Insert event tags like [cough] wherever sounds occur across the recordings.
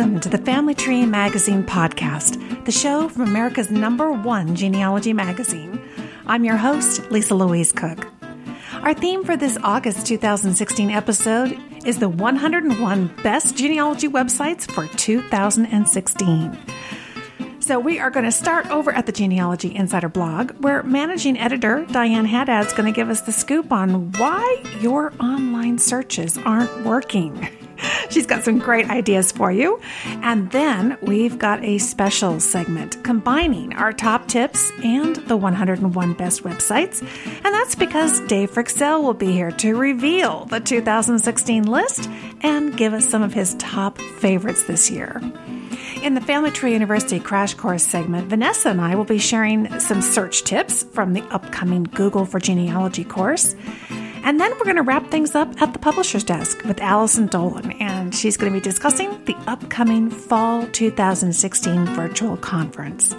Welcome to the Family Tree Magazine podcast, the show from America's number one genealogy magazine. I'm your host, Lisa Louise Cooke. Our theme for this August 2016 episode is the 101 best genealogy websites for 2016. So, we are going to start over at the Genealogy Insider blog, where managing editor Diane Haddad is going to give us the scoop on why your online searches aren't working. [laughs] She's got some great ideas for you. And then we've got a special segment combining our top tips and the 101 best websites. And that's because Dave Fryxell will be here to reveal the 2016 list and give us some of his top favorites this year. In the Family Tree University Crash Course segment, Vanessa and I will be sharing some search tips from the upcoming Google for Genealogy course. And then we're going to wrap things up at the publisher's desk with Allison Dolan, and she's going to be discussing the upcoming Fall 2016 virtual conference.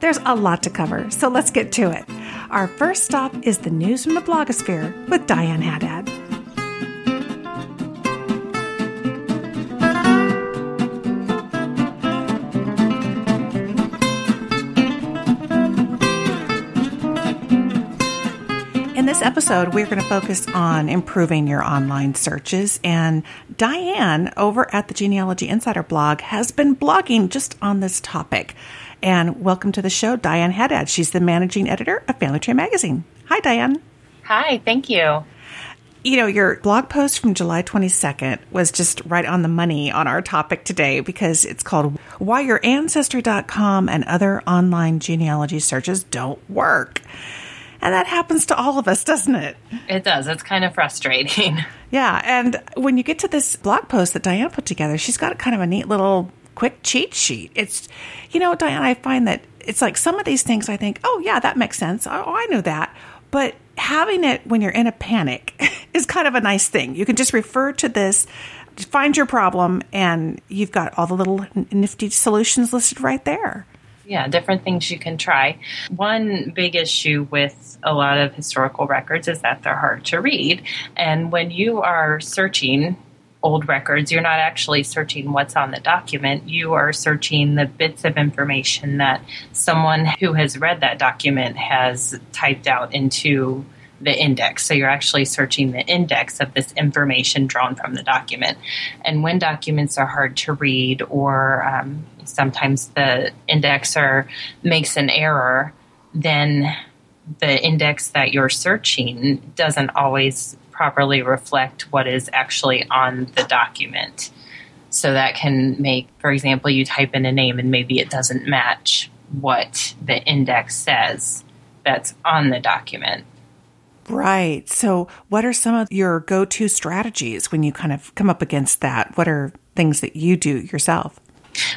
There's a lot to cover, so let's get to it. Our first stop is the news from the blogosphere with Diane Haddad. This episode, we're going to focus on improving your online searches. And Diane over at the Genealogy Insider blog has been blogging just on this topic. And welcome to the show, Diane Haddad. She's the managing editor of Family Tree Magazine. Hi, Diane. Hi, thank you. You know, your blog post from July 22nd was just right on the money on our topic today because it's called Why Your Ancestry.com and Other Online Genealogy Searches Don't Work. And that happens to all of us, doesn't it? It does. It's kind of frustrating. [laughs] Yeah. And when you get to this blog post that Diane put together, she's got kind of a neat little quick cheat sheet. It's, you know, Diane, I find that it's like some of these things I think, oh, yeah, that makes sense. Oh, I know that. But having it when you're in a panic [laughs] is kind of a nice thing. You can just refer to this, find your problem, and you've got all the little nifty solutions listed right there yeah, different things you can try. One big issue with a lot of historical records is that they're hard to read. And when you are searching old records, you're not actually searching what's on the document. You are searching the bits of information that someone who has read that document has typed out into the index. So you're actually searching the index of this information drawn from the document. And when documents are hard to read, or um, sometimes the indexer makes an error, then the index that you're searching doesn't always properly reflect what is actually on the document. So that can make, for example, you type in a name and maybe it doesn't match what the index says that's on the document. Right. So, what are some of your go to strategies when you kind of come up against that? What are things that you do yourself?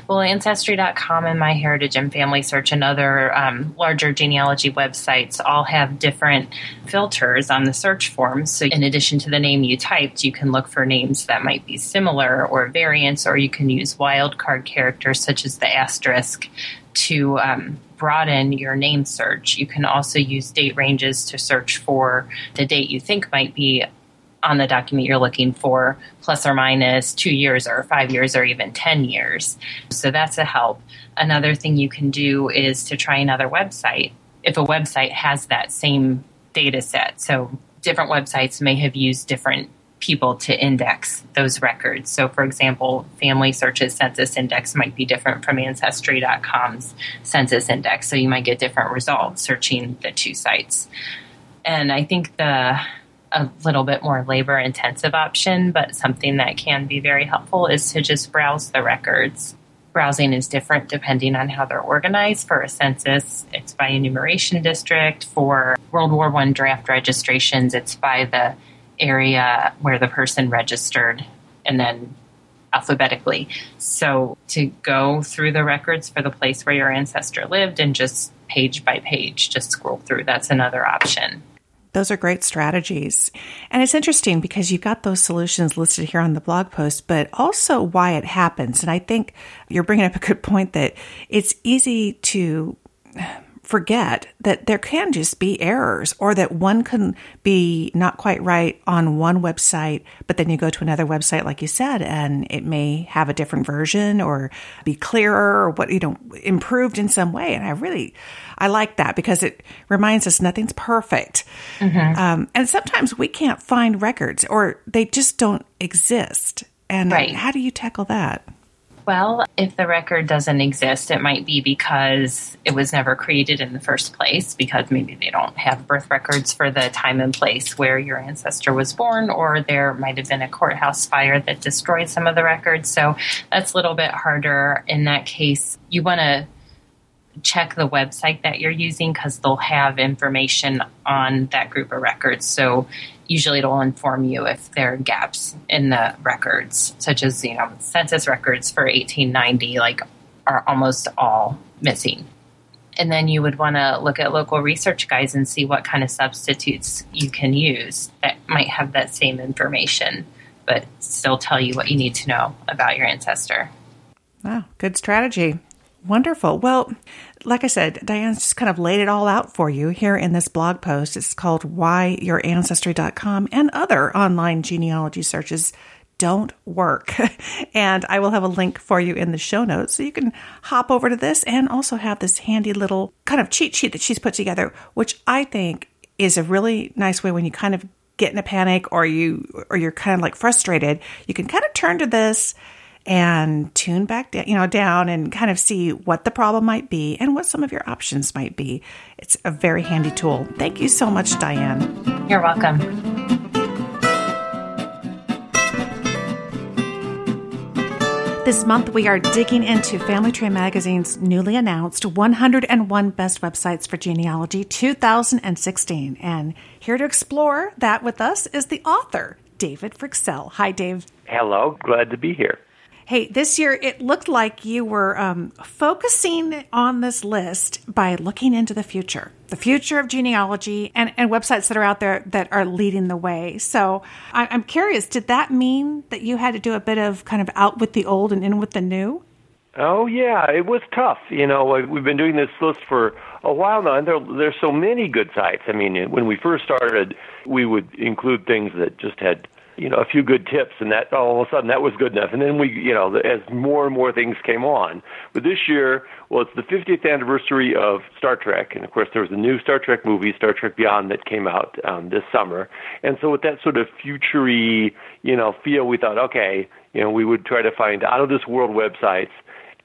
Well, Ancestry.com and MyHeritage and Family Search and other um, larger genealogy websites all have different filters on the search forms. So, in addition to the name you typed, you can look for names that might be similar or variants, or you can use wildcard characters such as the asterisk to um, broaden your name search. You can also use date ranges to search for the date you think might be on the document you're looking for, plus or minus two years or five years or even 10 years. So that's a help. Another thing you can do is to try another website. If a website has that same data set, so different websites may have used different people to index those records. So, for example, Family Search's census index might be different from Ancestry.com's census index. So, you might get different results searching the two sites. And I think the a little bit more labor intensive option, but something that can be very helpful is to just browse the records. Browsing is different depending on how they're organized. For a census, it's by enumeration district. For World War I draft registrations, it's by the area where the person registered and then alphabetically. So to go through the records for the place where your ancestor lived and just page by page, just scroll through, that's another option. Those are great strategies. And it's interesting because you've got those solutions listed here on the blog post, but also why it happens. And I think you're bringing up a good point that it's easy to forget that there can just be errors or that one can be not quite right on one website, but then you go to another website, like you said, and it may have a different version or be clearer or what, you know, improved in some way. And I really, I like that because it reminds us nothing's perfect. Mm-hmm. Um, and sometimes we can't find records or they just don't exist. And right. how do you tackle that? Well, if the record doesn't exist, it might be because it was never created in the first place, because maybe they don't have birth records for the time and place where your ancestor was born, or there might have been a courthouse fire that destroyed some of the records. So that's a little bit harder in that case. You want to check the website that you're using because they'll have information on that group of records. So usually it'll inform you if there are gaps in the records, such as, you know, census records for 1890, like, are almost all missing. And then you would want to look at local research guides and see what kind of substitutes you can use that might have that same information, but still tell you what you need to know about your ancestor. Wow, good strategy. Wonderful. Well, like I said, Diane's just kind of laid it all out for you here in this blog post. It's called whyyourancestry.com and other online genealogy searches don't work. [laughs] and I will have a link for you in the show notes so you can hop over to this and also have this handy little kind of cheat sheet that she's put together, which I think is a really nice way when you kind of get in a panic or you or you're kind of like frustrated, you can kind of turn to this and tune back down, you know, down and kind of see what the problem might be and what some of your options might be. It's a very handy tool. Thank you so much, Diane. You're welcome. This month, we are digging into Family Tree Magazine's newly announced 101 Best Websites for Genealogy 2016. And here to explore that with us is the author, David Fryxell. Hi, Dave. Hello, glad to be here. Hey, this year it looked like you were um, focusing on this list by looking into the future, the future of genealogy and, and websites that are out there that are leading the way. So I, I'm curious, did that mean that you had to do a bit of kind of out with the old and in with the new? Oh yeah, it was tough. You know, we've been doing this list for a while now, and there there's so many good sites. I mean, when we first started, we would include things that just had you know a few good tips and that all of a sudden that was good enough. And then we you know as more and more things came on. But this year well it's the 50th anniversary of Star Trek. And of course there was a new Star Trek movie Star Trek Beyond that came out um, this summer. And so with that sort of futury you know feel we thought okay you know we would try to find out of this world websites.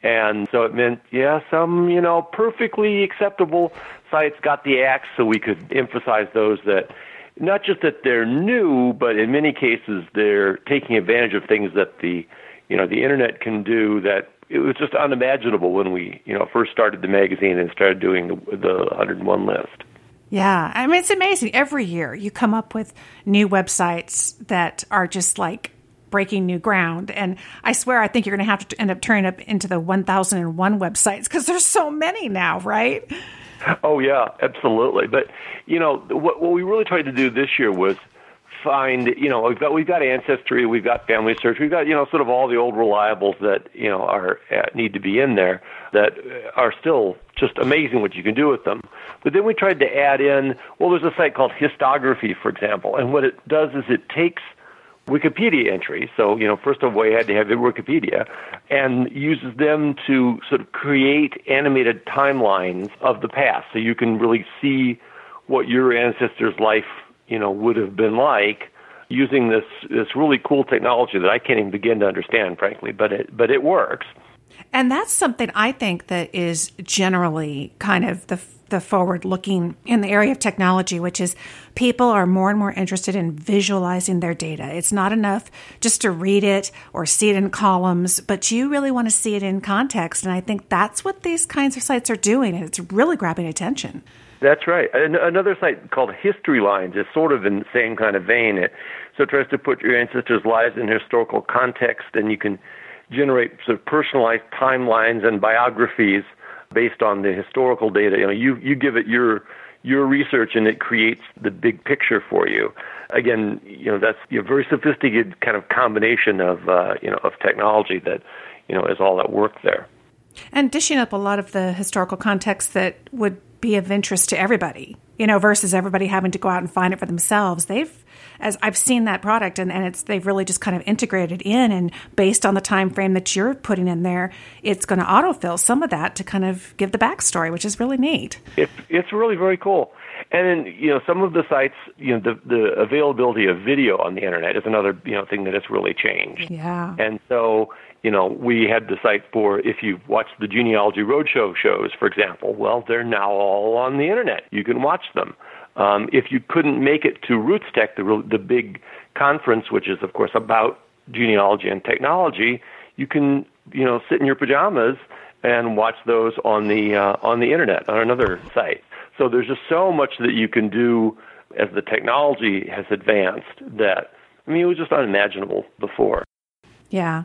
And so it meant yeah some you know perfectly acceptable sites got the axe so we could emphasize those that not just that they're new, but in many cases they're taking advantage of things that the you know the internet can do that it was just unimaginable when we you know first started the magazine and started doing the, the 101 list. Yeah, I mean it's amazing. Every year you come up with new websites that are just like breaking new ground. And I swear, I think you're going to have to end up turning up into the 1001 websites because there's so many now, right? [laughs] Oh yeah, absolutely. But you know what, what we really tried to do this year was find you know we've got we've got ancestry, we've got family search, we've got you know sort of all the old reliables that you know are uh, need to be in there that are still just amazing what you can do with them. But then we tried to add in well, there's a site called Histography, for example, and what it does is it takes Wikipedia entries. So, you know, first of all, we had to have Wikipedia and uses them to sort of create animated timelines of the past. So you can really see what your ancestors' life, you know, would have been like using this this really cool technology that I can't even begin to understand, frankly, but it but it works. And that's something I think that is generally kind of the the forward looking in the area of technology, which is people are more and more interested in visualizing their data. It's not enough just to read it or see it in columns, but you really want to see it in context. And I think that's what these kinds of sites are doing, and it's really grabbing attention. That's right. Another site called History Lines is sort of in the same kind of vein. It so it tries to put your ancestors' lives in historical context, and you can generate sort of personalized timelines and biographies based on the historical data. You know, you you give it your your research and it creates the big picture for you. Again, you know that's a very sophisticated kind of combination of uh, you know of technology that you know is all at work there. And dishing up a lot of the historical context that would be of interest to everybody, you know, versus everybody having to go out and find it for themselves. They've, as I've seen that product and, and it's, they've really just kind of integrated in and based on the time frame that you're putting in there, it's going to autofill some of that to kind of give the backstory, which is really neat. It's, it's really very cool. And then, you know, some of the sites, you know, the, the availability of video on the internet is another, you know, thing that has really changed. Yeah. And so, you know, we had the site for if you watch the genealogy roadshow shows, for example. Well, they're now all on the internet. You can watch them. Um, if you couldn't make it to RootsTech, the the big conference, which is of course about genealogy and technology, you can you know sit in your pajamas and watch those on the uh, on the internet on another site. So there's just so much that you can do as the technology has advanced that I mean it was just unimaginable before. Yeah.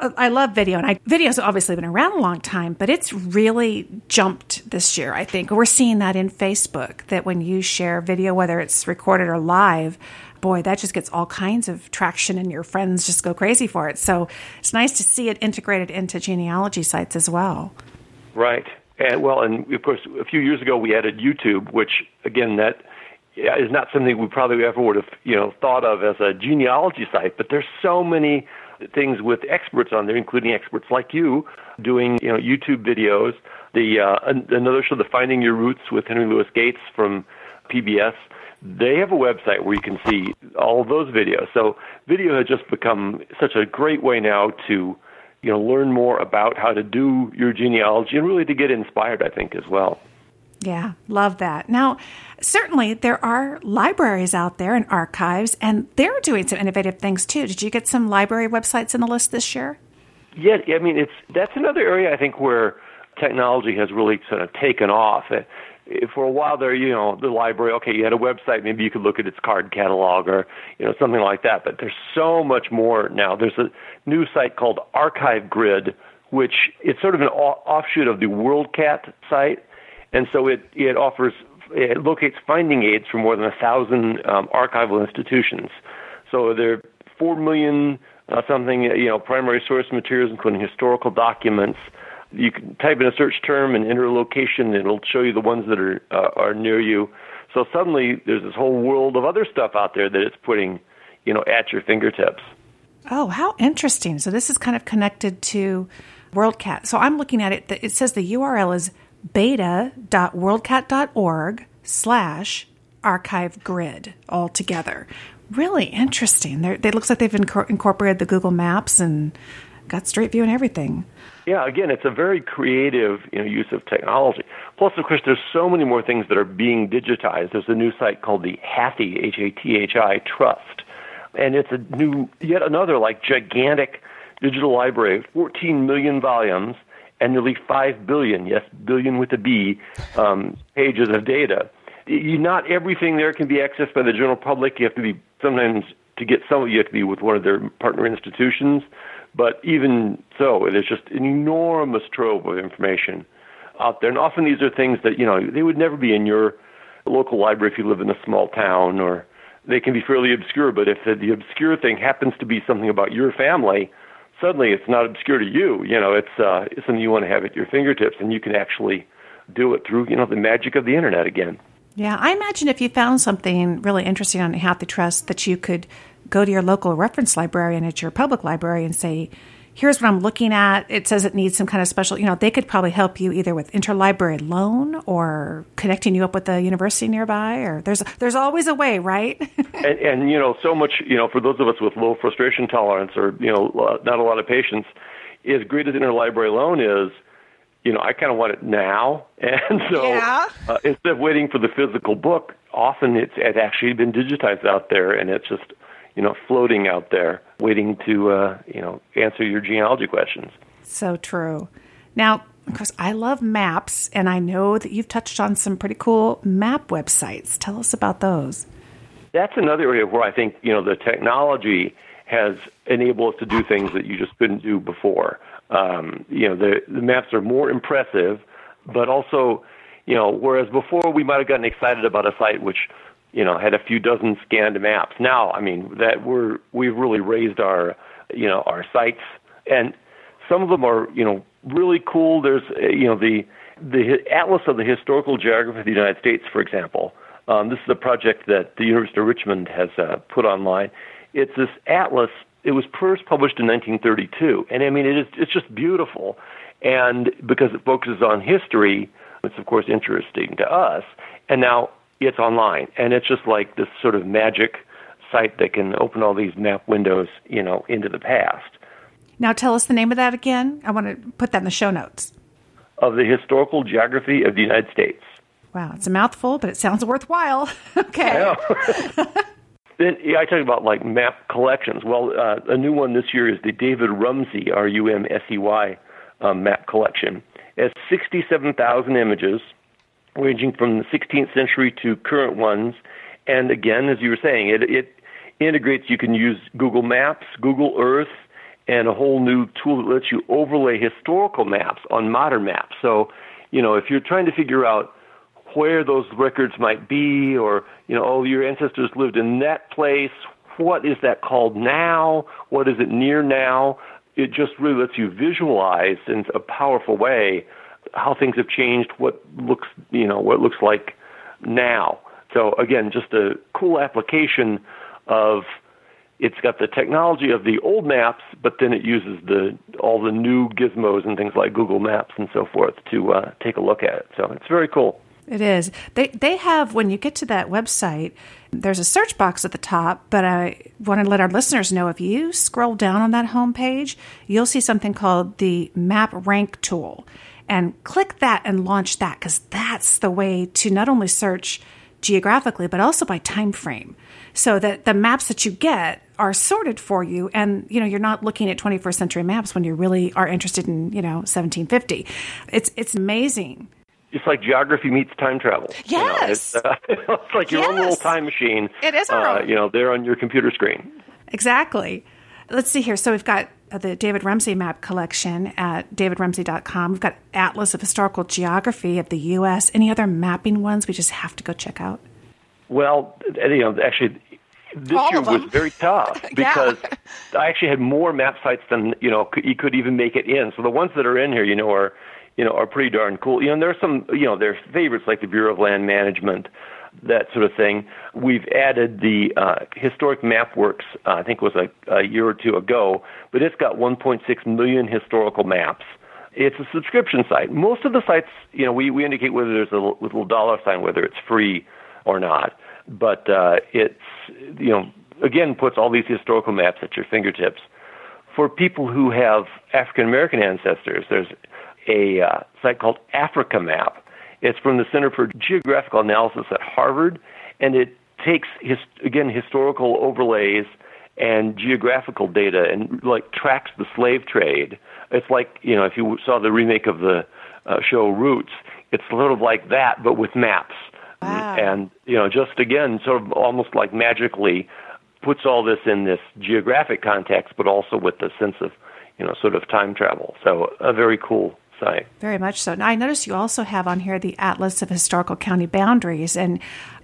I love video, and I, video's obviously been around a long time, but it's really jumped this year. I think we're seeing that in Facebook. That when you share video, whether it's recorded or live, boy, that just gets all kinds of traction, and your friends just go crazy for it. So it's nice to see it integrated into genealogy sites as well. Right, and well, and of course, a few years ago we added YouTube, which again that is not something we probably ever would have you know thought of as a genealogy site, but there's so many things with experts on there, including experts like you, doing you know YouTube videos. The uh, another show, the Finding Your Roots with Henry Louis Gates from PBS. They have a website where you can see all of those videos. So video has just become such a great way now to you know learn more about how to do your genealogy and really to get inspired. I think as well. Yeah, love that. Now, certainly there are libraries out there and archives, and they're doing some innovative things too. Did you get some library websites in the list this year? Yeah, I mean, it's that's another area I think where technology has really sort of taken off. Uh, for a while there, you know, the library, okay, you had a website, maybe you could look at its card catalog or, you know, something like that. But there's so much more now. There's a new site called Archive Grid, which is sort of an offshoot of the WorldCat site and so it it offers it locates finding aids for more than a thousand um, archival institutions. So there are four million uh, something you know primary source materials, including historical documents. You can type in a search term and enter a location, and it'll show you the ones that are uh, are near you. So suddenly, there's this whole world of other stuff out there that it's putting, you know, at your fingertips. Oh, how interesting! So this is kind of connected to WorldCat. So I'm looking at it. It says the URL is beta.worldcat.org slash archive grid altogether. Really interesting. They're, it looks like they've inc- incorporated the Google Maps and got Street View and everything. Yeah, again, it's a very creative you know, use of technology. Plus, of course, there's so many more things that are being digitized. There's a new site called the Hathi, H-A-T-H-I, Trust. And it's a new, yet another like gigantic digital library, 14 million volumes – and nearly 5 billion, yes, billion with a B, um, pages of data. You, not everything there can be accessed by the general public. You have to be, sometimes to get some, you have to be with one of their partner institutions. But even so, it is just an enormous trove of information out there. And often these are things that, you know, they would never be in your local library if you live in a small town or they can be fairly obscure. But if the, the obscure thing happens to be something about your family, suddenly it's not obscure to you. You know, it's uh, it's something you want to have at your fingertips, and you can actually do it through you know the magic of the internet again. Yeah, I imagine if you found something really interesting on Hathi Trust that you could go to your local reference librarian at your public library and say, here's what I'm looking at. It says it needs some kind of special, you know, they could probably help you either with interlibrary loan or connecting you up with a university nearby or there's there's always a way, right? [laughs] and, and you know, so much, you know, for those of us with low frustration tolerance or, you know, not a lot of patience, as great as interlibrary loan is, you know, I kind of want it now. [laughs] And so yeah. uh, instead of waiting for the physical book, often it's, it's actually been digitized out there and it's just you know, floating out there waiting to, uh, you know, answer your genealogy questions. So true. Now, of course, I love maps, and I know that you've touched on some pretty cool map websites. Tell us about those. That's another area where I think, you know, the technology has enabled us to do things that you just couldn't do before. Um, you know, the, the maps are more impressive, but also, you know, whereas before we might have gotten excited about a site which you know, had a few dozen scanned maps. Now, I mean, that we're we've really raised our, you know, our sites, and some of them are, you know, really cool. There's, you know, the the Atlas of the Historical Geography of the United States, for example, um, this is a project that the University of Richmond has uh, put online. It's this atlas. It was first published in 1932, and I mean, it is it's just beautiful. And because it focuses on history, it's of course interesting to us. And now it's online, and it's just like this sort of magic site that can open all these map windows, you know, into the past. Now, tell us the name of that again. I want to put that in the show notes. Of the historical geography of the United States. Wow, it's a mouthful, but it sounds worthwhile. [laughs] okay. [laughs] then yeah, I talk about like map collections. Well, uh, a new one this year is the David Rumsey R U M S E Y um, map collection. It has 67,000 images, ranging from the 16th century to current ones. And again, as you were saying, it, it integrates. You can use Google Maps, Google Earth, and a whole new tool that lets you overlay historical maps on modern maps. So, you know, if you're trying to figure out where those records might be, or you know, oh, your ancestors lived in that place. What is that called now? What is it near now? It just really lets you visualize in a powerful way how things have changed, what looks, you know, what looks like now. So again, just a cool application of it's got the technology of the old maps, but then it uses the all the new gizmos and things like Google Maps and so forth to uh, take a look at it. So it's very cool. It is. They they have when you get to that website, there's a search box at the top, but I want to let our listeners know if you scroll down on that homepage, you'll see something called the Map Rank tool. And click that and launch that because that's the way to not only search geographically but also by time frame so that the maps that you get are sorted for you and you know you're not looking at 21st century maps when you really are interested in you know 1750 it's it's amazing it's like geography meets time travel. Yes, you know, it's, uh, [laughs] it's, like your yes. own little time machine. It is, uh, you know, there on your computer screen. Exactly. Let's see here. So we've got Uh, the David Rumsey map collection at davidrumsey.com. We've got Atlas of Historical Geography of the U.S. Any other mapping ones we just have to go check out? Well, you know, actually, this All year was very tough [laughs] because yeah. I actually had more map sites than you know you could even make it in. So the ones that are in here, you know, are you know, are pretty darn cool. You know, and there are some, you know, there's favorites like the Bureau of Land Management, that sort of thing. We've added the uh, Historic MapWorks, uh, I think it was a, a year or two ago, but it's got 1.6 million historical maps. It's a subscription site. Most of the sites, you know, we, we indicate whether there's a little dollar sign, whether it's free or not. But uh, it's, you know, again, puts all these historical maps at your fingertips. For people who have African American ancestors, there's a uh, site called Africa Map. It's from the Center for Geographical Analysis at Harvard, and it takes his, again historical overlays and geographical data and like tracks the slave trade. It's like you know if you saw the remake of the uh, show Roots, it's sort of like that but with maps. Wow. And you know just again sort of almost like magically puts all this in this geographic context, but also with the sense of you know sort of time travel. So a very cool Very much so. Now, I notice you also have on here the Atlas of Historical County Boundaries, and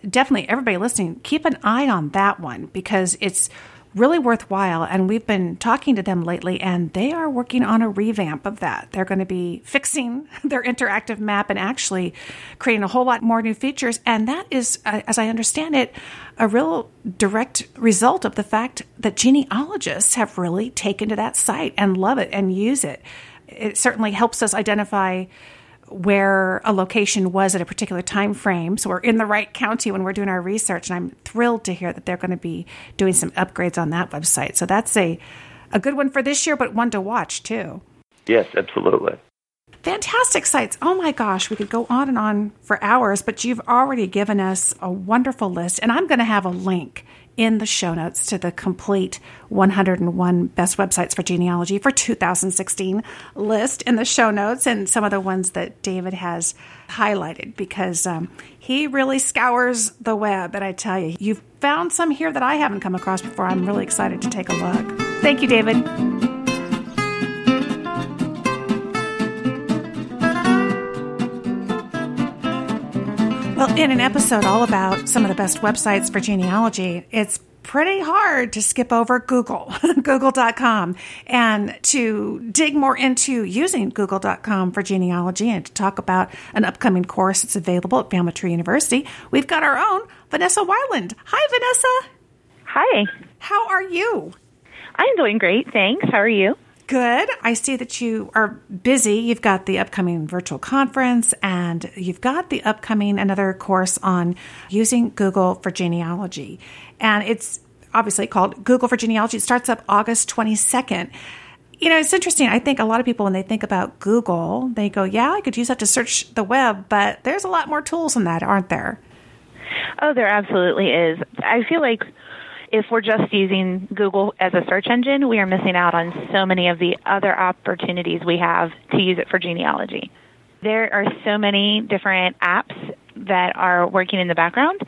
definitely everybody listening, keep an eye on that one because it's really worthwhile. And we've been talking to them lately, and they are working on a revamp of that. They're going to be fixing [laughs] their interactive map and actually creating a whole lot more new features. And that is, uh, as I understand it, a real direct result of the fact that genealogists have really taken to that site and love it and use it it certainly helps us identify where a location was at a particular time frame. So we're in the right county when we're doing our research and i'm thrilled to hear that they're going to be doing some upgrades on that website. So that's a, a good one for this year but one to watch too. Yes absolutely. Fantastic sites. Oh my gosh we could go on and on for hours but you've already given us a wonderful list and i'm going to have a link in the show notes to the complete 101 best websites for genealogy for 2016 list in the show notes and some of the ones that David has highlighted because um, he really scours the web. And I tell you, you've found some here that I haven't come across before. I'm really excited to take a look. Thank you, David. In an episode all about some of the best websites for genealogy, it's pretty hard to skip over Google, [laughs] google.com, and to dig more into using google.com for genealogy and to talk about an upcoming course that's available at Family Tree University, we've got our own Vanessa Wieland. Hi, Vanessa. Hi. How are you? I'm doing great, thanks. How are you? Good. I see that you are busy. You've got the upcoming virtual conference and you've got the upcoming another course on using Google for genealogy. And it's obviously called Google for Genealogy. It starts up August 22nd. You know, it's interesting. I think a lot of people, when they think about Google, they go, yeah, I could use that to search the web, but there's a lot more tools than that, aren't there? Oh, there absolutely is. I feel like if we're just using Google as a search engine, we are missing out on so many of the other opportunities we have to use it for genealogy. There are so many different apps that are working in the background.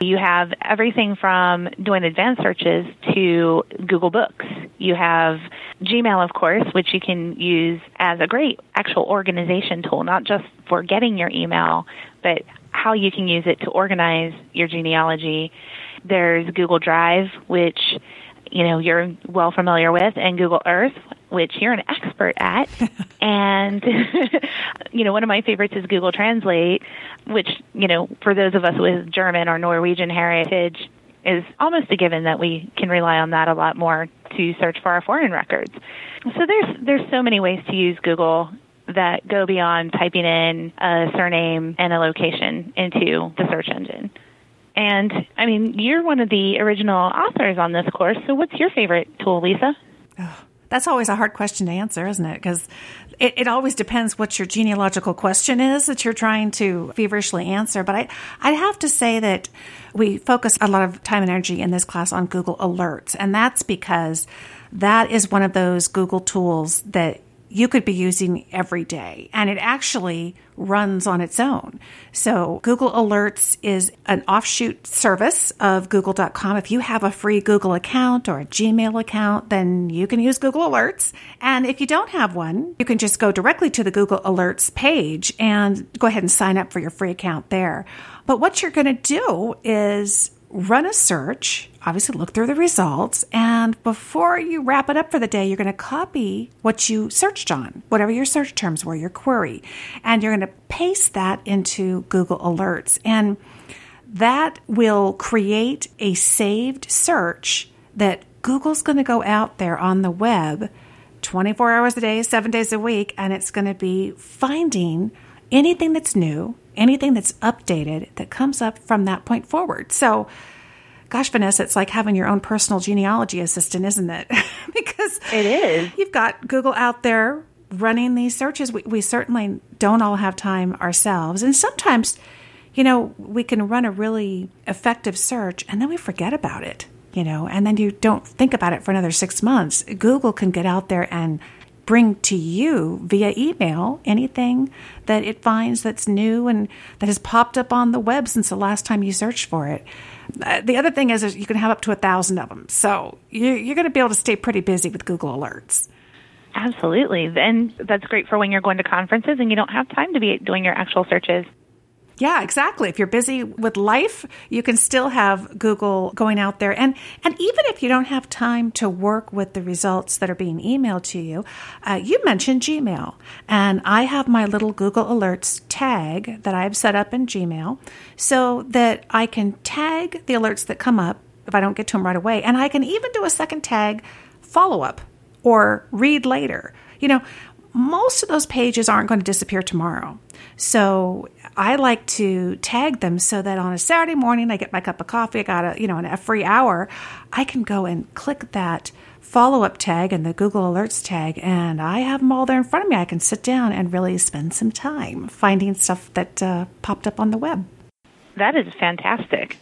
You have everything from doing advanced searches to Google Books. You have Gmail, of course, which you can use as a great actual organization tool, not just for getting your email, but how you can use it to organize your genealogy there's Google Drive, which you know you're well familiar with, and Google Earth, which you're an expert at. [laughs] and [laughs] you know, one of my favorites is Google Translate, which you know, for those of us with German or Norwegian heritage, is almost a given that we can rely on that a lot more to search for our foreign records. So there's there's so many ways to use Google that go beyond typing in a surname and a location into the search engine. And I mean, you're one of the original authors on this course. So, what's your favorite tool, Lisa? Oh, that's always a hard question to answer, isn't it? Because it, it, always depends what your genealogical question is that you're trying to feverishly answer. But I, I'd have to say that we focus a lot of time and energy in this class on Google Alerts. And that's because that is one of those Google tools that you could be using every day. And it actually runs on its own. So Google Alerts is an offshoot service of google.com. If you have a free Google account or a Gmail account, then you can use Google Alerts. And if you don't have one, you can just go directly to the Google Alerts page and go ahead and sign up for your free account there. But what you're going to do is run a search, obviously look through the results, and before you wrap it up for the day, you're going to copy what you searched on, whatever your search terms were, your query, and you're going to paste that into Google Alerts. And that will create a saved search that Google's going to go out there on the web 24 hours a day, seven days a week, and it's going to be finding anything that's new, anything that's updated that comes up from that point forward. So, gosh, Vanessa, it's like having your own personal genealogy assistant, isn't it? [laughs] because it is. You've got Google out there running these searches. We, we certainly don't all have time ourselves. And sometimes, you know, we can run a really effective search and then we forget about it, you know, and then you don't think about it for another six months. Google can get out there and bring to you via email anything that it finds that's new and that has popped up on the web since the last time you searched for it. Uh, the other thing is, is you can have up to a thousand of them, so you, you're going to be able to stay pretty busy with Google Alerts. Absolutely, and that's great for when you're going to conferences and you don't have time to be doing your actual searches. Yeah, exactly. If you're busy with life, you can still have Google going out there. And, and even if you don't have time to work with the results that are being emailed to you, uh, you mentioned Gmail. And I have my little Google Alerts tag that I've set up in Gmail so that I can tag the alerts that come up if I don't get to them right away. And I can even do a second tag follow up or read later. You know, most of those pages aren't going to disappear tomorrow. So I like to tag them so that on a Saturday morning, I get my cup of coffee, I got a, you know, a free hour, I can go and click that follow up tag and the Google Alerts tag, and I have them all there in front of me. I can sit down and really spend some time finding stuff that uh, popped up on the web. That is fantastic.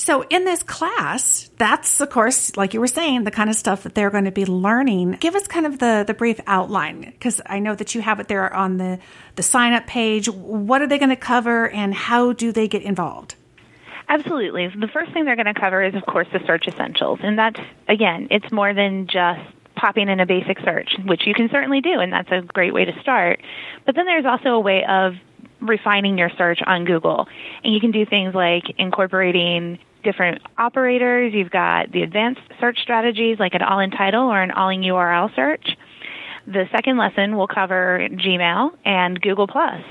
So, in this class, that's, of course, like you were saying, the kind of stuff that they're going to be learning. Give us kind of the, the brief outline, because I know that you have it there on the, the sign up page. What are they going to cover, and how do they get involved? Absolutely. The first thing they're going to cover is, of course, the search essentials. And that's, again, it's more than just popping in a basic search, which you can certainly do, and that's a great way to start. But then there's also a way of refining your search on Google. And you can do things like incorporating different operators. You've got the advanced search strategies like an allintitle or an allinurl search. The second lesson will cover Gmail and Google Plus.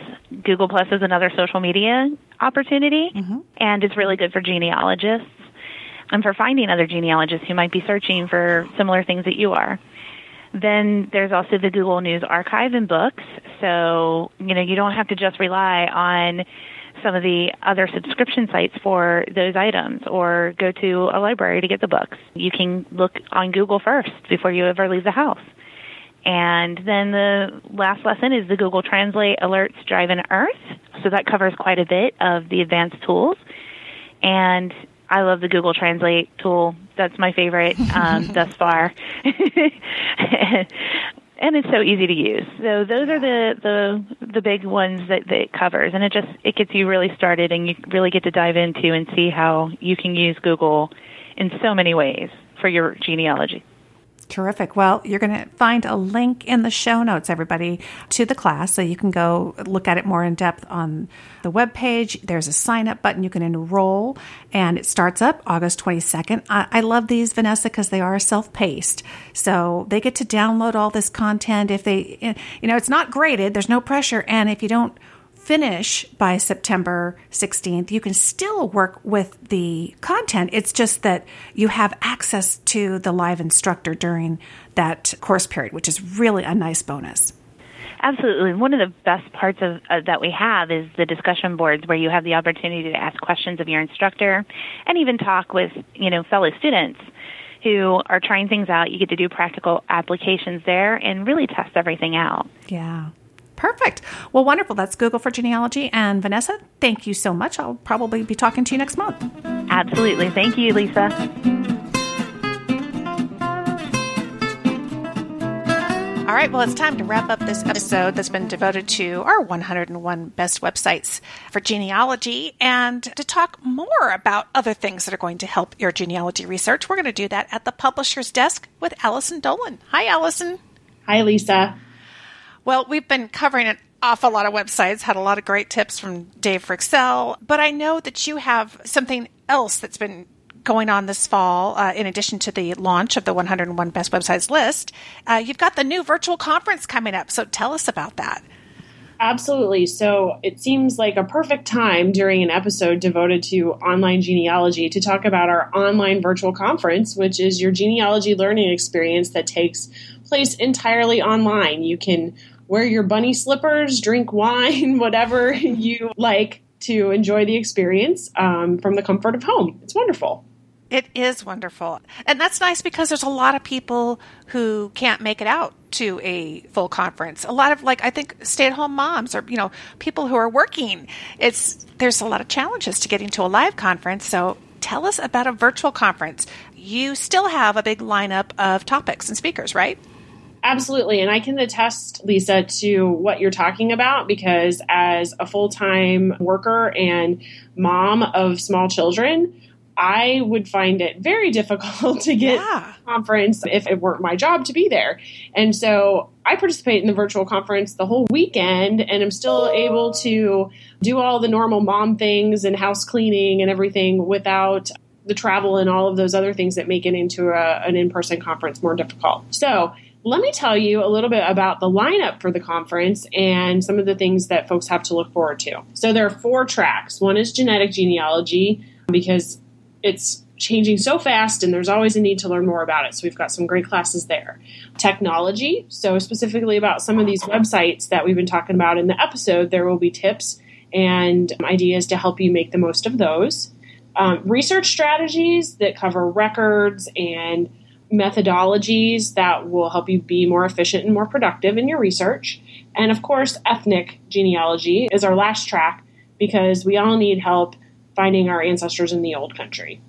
Google Plus is another social media opportunity, mm-hmm. and it's really good for genealogists and for finding other genealogists who might be searching for similar things that you are. Then there's also the Google News Archive and books. So, you know, you don't have to just rely on some of the other subscription sites for those items or go to a library to get the books. You can look on Google first before you ever leave the house. And then the last lesson is the Google Translate Alerts Drive in Earth. So that covers quite a bit of the advanced tools. And I love the Google Translate tool. That's my favorite um, [laughs] thus far. [laughs] [laughs] and it's so easy to use. So those are the the the big ones that, that it covers, and it just it gets you really started, and you really get to dive into and see how you can use Google in so many ways for your genealogy. Terrific. Well, you're going to find a link in the show notes, everybody, to the class. So you can go look at it more in depth on the web page. There's a sign up button. You can enroll, and it starts up August 22nd. I, I love these, Vanessa, because they are self paced. So they get to download all this content. If they, you know, it's not graded, there's no pressure. And if you don't finish by September 16th, you can still work with the content. It's just that you have access to the live instructor during that course period, which is really a nice bonus. Absolutely. One of the best parts of uh, that we have is the discussion boards where you have the opportunity to ask questions of your instructor and even talk with, you know, fellow students who are trying things out. You get to do practical applications there and really test everything out. Yeah. Perfect. Well, wonderful. That's Google for Genealogy. And Vanessa, thank you so much. I'll probably be talking to you next month. Absolutely. Thank you, Lisa. All right, well, it's time to wrap up this episode that's been devoted to our 101 best websites for genealogy and to talk more about other things that are going to help your genealogy research. We're going to do that at the publisher's desk with Allison Dolan. Hi, Allison. Hi, Lisa. Well, we've been covering an awful lot of websites, had a lot of great tips from Dave Fryxell, but I know that you have something else that's been going on this fall, uh, in addition to the launch of the 101 Best Websites list. Uh, you've got the new virtual conference coming up, so tell us about that. Absolutely. So it seems like a perfect time during an episode devoted to online genealogy to talk about our online virtual conference, which is your genealogy learning experience that takes place entirely online. You can wear your bunny slippers, drink wine, [laughs] whatever you like to enjoy the experience um, from the comfort of home. It's wonderful. It is wonderful. And that's nice because there's a lot of people who can't make it out to a full conference. A lot of like I think stay-at-home moms or you know, people who are working. It's there's a lot of challenges to getting to a live conference. So tell us about a virtual conference. You still have a big lineup of topics and speakers, right? Absolutely. And I can attest, Lisa, to what you're talking about because as a full time worker and mom of small children, I would find it very [laughs] difficult to get yeah. conference if it weren't my job to be there. And so I participate in the virtual conference the whole weekend and I'm still able to do all the normal mom things and house cleaning and everything without the travel and all of those other things that make it into a, an in person conference more difficult. So let me tell you a little bit about the lineup for the conference and some of the things that folks have to look forward to. So there are four tracks. One is genetic genealogy because it's changing so fast and there's always a need to learn more about it. So we've got some great classes there. Technology, so specifically about some of these websites that we've been talking about in the episode, there will be tips and ideas to help you make the most of those. Um, research strategies that cover records and methodologies that will help you be more efficient and more productive in your research. And of course, ethnic genealogy is our last track because we all need help finding our ancestors in the old country.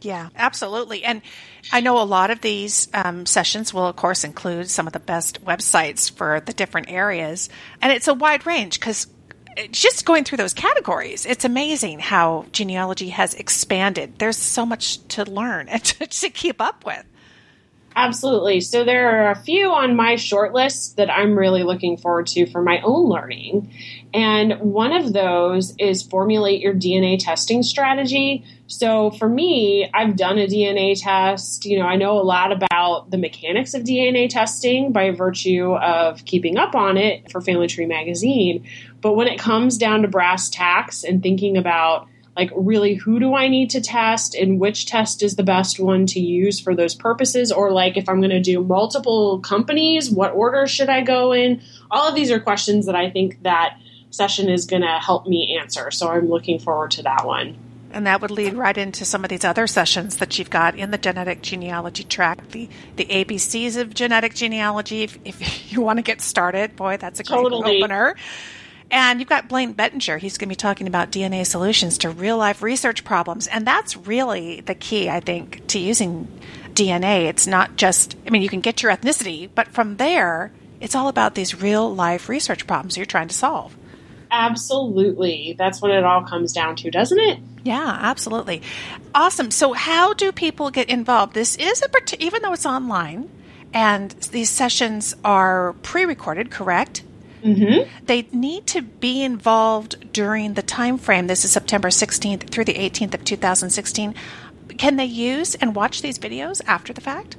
Yeah, absolutely. And I know a lot of these um, sessions will, of course, include some of the best websites for the different areas. And it's a wide range because just going through those categories, it's amazing how genealogy has expanded. There's so much to learn [laughs] and to, to keep up with. Absolutely. So there are a few on my short list that I'm really looking forward to for my own learning. And one of those is formulate your DNA testing strategy. So for me, I've done a DNA test. You know, I know a lot about the mechanics of DNA testing by virtue of keeping up on it for Family Tree magazine. But when it comes down to brass tacks and thinking about like really who do I need to test and which test is the best one to use for those purposes or like if I'm going to do multiple companies what order should I go in all of these are questions that I think that session is going to help me answer so I'm looking forward to that one and that would lead right into some of these other sessions that you've got in the genetic genealogy track, the, the ABCs of genetic genealogy. If, if [laughs] you want to get started, boy, that's a great totally. opener. And you've got Blaine Bettinger. He's going to be talking about DNA solutions to real life research problems. And that's really the key, I think, to using DNA. It's not just, I mean, you can get your ethnicity, but from there, it's all about these real life research problems you're trying to solve. Absolutely. That's what it all comes down to, doesn't it? Yeah, absolutely. Awesome. So, how do people get involved? This is a, even though it's online and these sessions are pre recorded, correct? Mm-hmm. They need to be involved during the time frame. This is September 16th through the 18th of 2016. Can they use and watch these videos after the fact?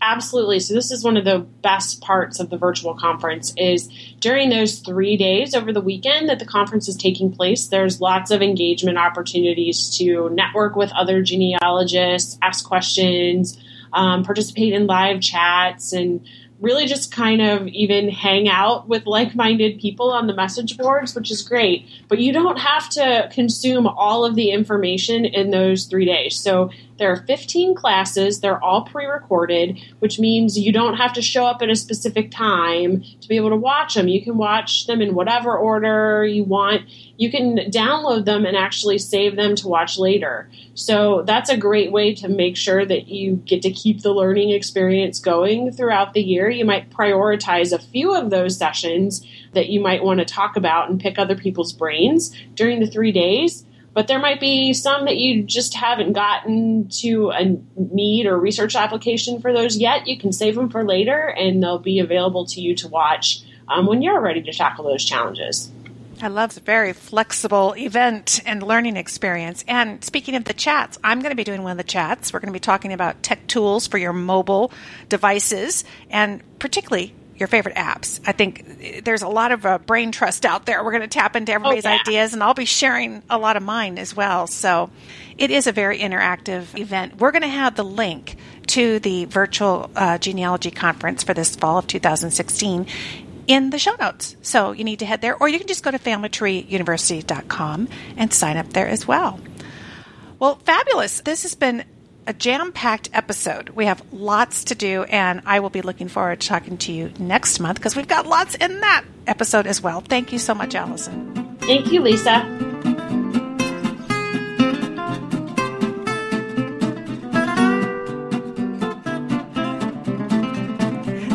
Absolutely. So this is one of the best parts of the virtual conference is during those 3 days over the weekend that the conference is taking place, there's lots of engagement opportunities to network with other genealogists, ask questions, um, participate in live chats and really just kind of even hang out with like minded people on the message boards, which is great. But you don't have to consume all of the information in those three days. So there are 15 classes, they're all pre recorded, which means you don't have to show up at a specific time to be able to watch them. You can watch them in whatever order you want. You can download them and actually save them to watch later. So that's a great way to make sure that you get to keep the learning experience going throughout the year. You might prioritize a few of those sessions that you might want to talk about and pick other people's brains during the three days but there might be some that you just haven't gotten to a need or research application for those yet. You can save them for later, and they'll be available to you to watch um, when you're ready to tackle those challenges. I love the very flexible event and learning experience. And speaking of the chats, I'm going to be doing one of the chats. We're going to be talking about tech tools for your mobile devices and particularly your favorite apps. I think there's a lot of uh, brain trust out there. We're going to tap into everybody's oh, yeah. ideas, and I'll be sharing a lot of mine as well. So it is a very interactive event. We're going to have the link to the virtual uh, genealogy conference for this fall of 2016 in the show notes. So you need to head there, or you can just go to familytreeuniversity.com and sign up there as well. Well, fabulous. This has been a jam packed episode. We have lots to do, and I will be looking forward to talking to you next month because we've got lots in that episode as well. Thank you so much, Allison. Thank you, Lisa.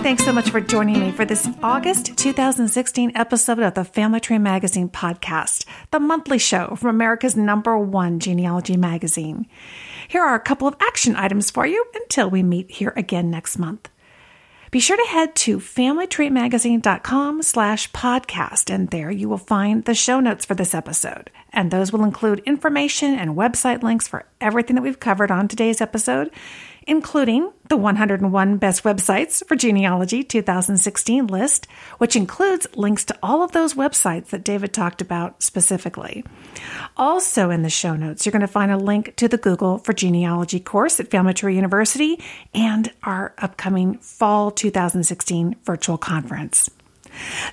Thanks so much for joining me for this August 2016 episode of the Family Tree Magazine podcast, the monthly show from America's number one genealogy magazine. Here are a couple of action items for you until we meet here again next month. Be sure to head to familytreemagazine.com slash podcast, and there you will find the show notes for this episode. And those will include information and website links for everything that we've covered on today's episode, including the 101 Best Websites for Genealogy 2016 list, which includes links to all of those websites that David talked about specifically. Also, in the show notes, you're going to find a link to the Google for Genealogy course at Family Tree University and our upcoming Fall 2016 virtual conference.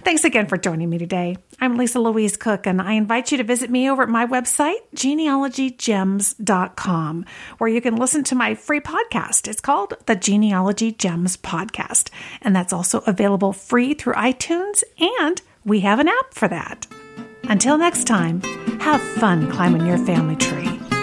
Thanks again for joining me today. I'm Lisa Louise Cooke, and I invite you to visit me over at my website, genealogygems.com, where you can listen to my free podcast. It's called the Genealogy Gems Podcast, and that's also available free through iTunes, and we have an app for that. Until next time, have fun climbing your family tree.